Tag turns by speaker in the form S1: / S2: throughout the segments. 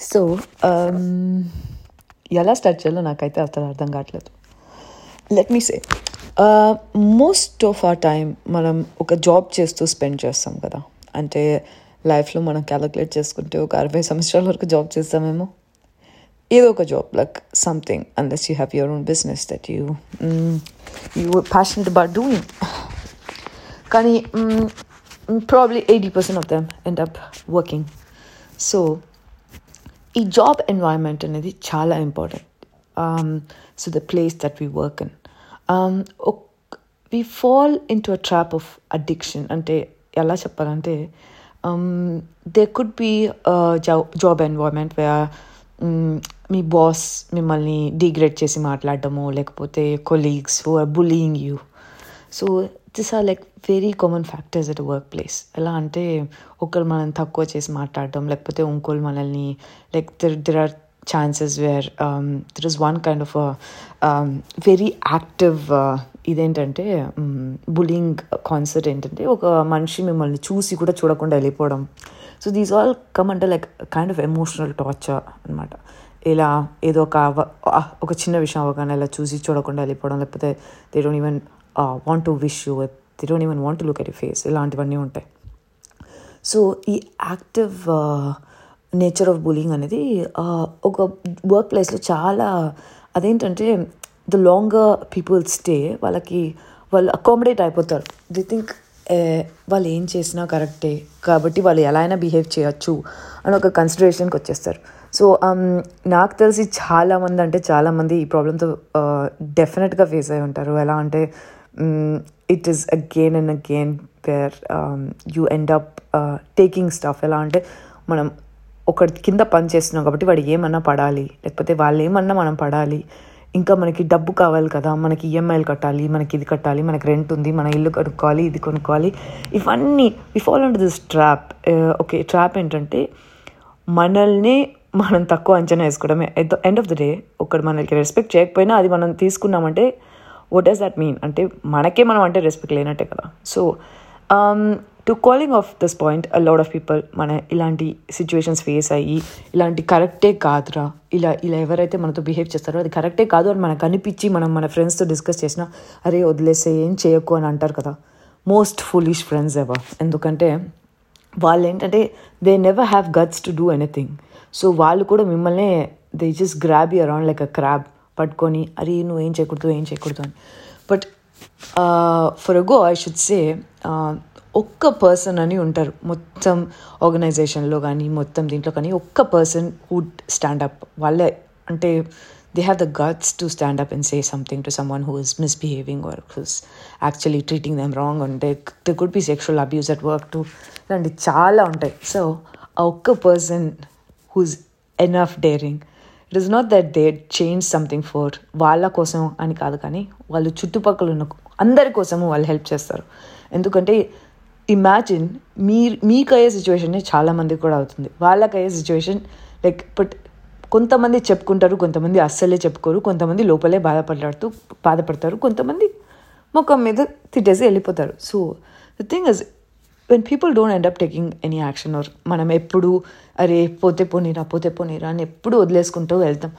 S1: So ఎలా start చేయాలో నాకైతే అసలు అర్థం కావట్లేదు let me say most of ఆ టైం మనం ఒక జాబ్ చేస్తూ స్పెండ్ చేస్తాం కదా అంటే లైఫ్లో మనం క్యాలిక్యులేట్ చేసుకుంటే ఒక అరవై సంవత్సరాల వరకు జాబ్ చేస్తామేమో ఏదో ఒక job like something unless you have your own business that you you passionate about doing కానీ probably eighty percent of them end up working so ఈ జాబ్ ఎన్వైరన్మెంట్ అనేది చాలా important so the place that we work in we fall into a trap of addiction అంటే ఎలా చెప్పాలంటే they could be job environment me boss మిమ్మల్ని degrade చేసి మాట్లాడటము లేకపోతే colleagues who are bullying you so this are like very common factors at work place ఎలా అంటే ఒకరు మనం తక్కువ చేసి మాట్లాడటం లేకపోతే ఇంకోళ్ళు మనల్ని like there there are chances where there is one kind of very active ఇదేంటంటే um, బులింగ్ కాన్సర్ట్ ఏంటంటే ఒక మనిషి మిమ్మల్ని చూసి కూడా చూడకుండా వెళ్ళిపోవడం. సో దీస్ ఆల్ కమ్ అంటే like kind of emotional torture అనమాట ఇలా ఏదో ఒక ఒక చిన్న విషయం అవగానే ఇలా చూసి చూడకుండా వెళ్ళిపోవడం లేకపోతే they don't even want to wish you they don't even want to look at face ఇలాంటివన్నీ ఉంటాయి. సో ఈ యాక్టివ్ నేచర్ ఆఫ్ బులింగ్ అనేది uh, ఒక వర్క్ ప్లేస్లో చాలా అదేంటంటే ద లాంగర్ పీపుల్ స్టే వాళ్ళకి వాళ్ళు అకామిడేట్ అయిపోతారు. ది థింక్ వాళ్ళు ఏం చేసినా కరెక్టే కాబట్టి వాళ్ళు ఎలా అయినా బిహేవ్ చేయొచ్చు అని ఒక కన్సిడరేషన్కి వచ్చేస్తారు. సో um, నాకు తెలిసి చాలామంది అంటే చాలామంది ఈ ప్రాబ్లంతో డెఫినెట్గా ఫేస్ అయి ఉంటారు. ఎలా అంటే it is again and again where you end up taking stuff ఎలా అంటే మనం ఒకటి కింద పని చేస్తున్నాం కాబట్టి వాడు ఏమన్నా పడాలి. లేకపోతే వాళ్ళు ఏమన్నా మనం పడాలి. ఇంకా మనకి డబ్బు కావాలి కదా మనకి ఈఎంఐలు కట్టాలి మనకి ఇది కట్టాలి మనకి రెంట్ ఉంది మన ఇల్లు కనుక్కోవాలి ఇది కొనుక్కోవాలి. ఇవన్నీ we follow and this trap okay trap ఏంటంటే మనల్ని మనం తక్కువ అంచనా వేసుకోవడమే. At the end of the day ఒకటి మనకి రెస్పెక్ట్ చేయకపోయినా అది మనం తీసుకున్నామంటే వాట్ డస్ దట్ మీన్ అంటే మనకే మనం అంటే రెస్పెక్ట్ లేనట్టే కదా. So to calling of this point a lot of people మన ఇలాంటి సిచ్యువేషన్స్ ఫేస్ అయ్యి ఇలాంటి కరెక్టే కాదురా. ఇలా ఇలా ఎవరైతే మనతో బిహేవ్ చేస్తారో అది కరెక్టే కాదు అని మనకు అనిపించి మనం మన ఫ్రెండ్స్తో డిస్కస్ చేసినా అరే వదిలేసే ఏం చేయకు అని అంటారు కదా. మోస్ట్ ఫులిష్ ఫ్రెండ్స్ ఎవర్ ఎందుకంటే వాళ్ళు ఏంటంటే they never have guts to do anything so వాళ్ళు కూడా మిమ్మల్ని they just grab you around like a crab పట్టుకొని అరే నువ్వు ఏం చేయకూడదు ఏం చేయకూడదు అని. But for go I should say ఒక్క పర్సన్ అని ఉంటారు. మొత్తం ఆర్గనైజేషన్లో కానీ మొత్తం దీంట్లో కానీ ఒక్క పర్సన్ వుడ్ స్టాండప్ వాళ్ళే అంటే they have the guts to stand up and say something to someone who is misbehaving or who's actually treating them wrong అంటే they could be sexual abuse at work too ఇలాంటి చాలా ఉంటాయి. So ఆ ఒక్క person who's enough daring it is not that they change something for వాళ్ళ కోసం అని కాదు కానీ వాళ్ళు చుట్టుపక్కల ఉన్న అందరి కోసము వాళ్ళు హెల్ప్ చేస్తారు. ఎందుకంటే ఇమాజిన్ మీ మీకు అయ్యే సిచ్యువేషన్ చాలామందికి కూడా అవుతుంది. వాళ్ళకి అయ్యే సిచ్యువేషన్ లైక్ బట్ కొంతమంది చెప్పుకుంటారు కొంతమంది అస్సలే చెప్పుకోరు కొంతమంది లోపలే బాధపడతాడు బాధపడతారు కొంతమంది ముఖం మీద తిట్టేసి వెళ్ళిపోతారు. So the thing is when people don't end up taking any action or మనం ఎప్పుడు అరే పోతే పోనీరా పోతే పోనీరా అని ఎప్పుడు వదిలేసుకుంటూ వెళ్తాం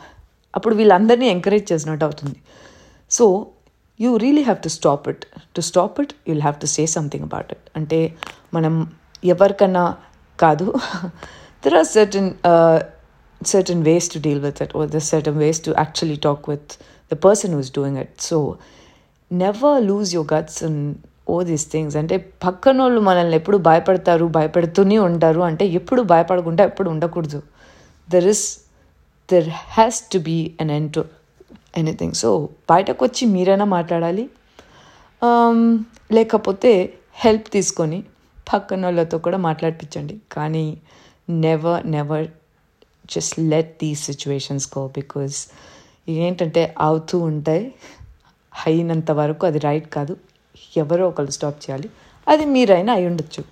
S1: అప్పుడు వీళ్ళందరినీ ఎంకరేజ్ చేసినట్టు అవుతుంది. So you really have to stop it to stop it you'll have to say something about it అంటే మనం ఎవరికన్నా కాదు there are certain certain ways to deal with it or there's certain ways to actually talk with the person who's doing it. So never lose your guts in oh this things అంటే పక్కన వాళ్ళు మనల్ని ఎప్పుడు భయపడతారు భయపెడుతూనే ఉంటారు. అంటే ఎప్పుడు భయపడకుండా ఎప్పుడు ఉండకూడదు. There is there has to be an end to anything so బయటకు వచ్చి మీరైనా మాట్లాడాలి. Um, లేకపోతే హెల్ప్ తీసుకొని పక్కన వాళ్ళతో కూడా మాట్లాడిపించండి. కానీ never never just let these situations go because ఏంటంటే అవుతూ ఉంటాయి. అయినంత వరకు అది రైట్ కాదు. ఎవరో ఒకరు స్టాప్ చేయాలి. అది మీరైనా అయి ఉండొచ్చు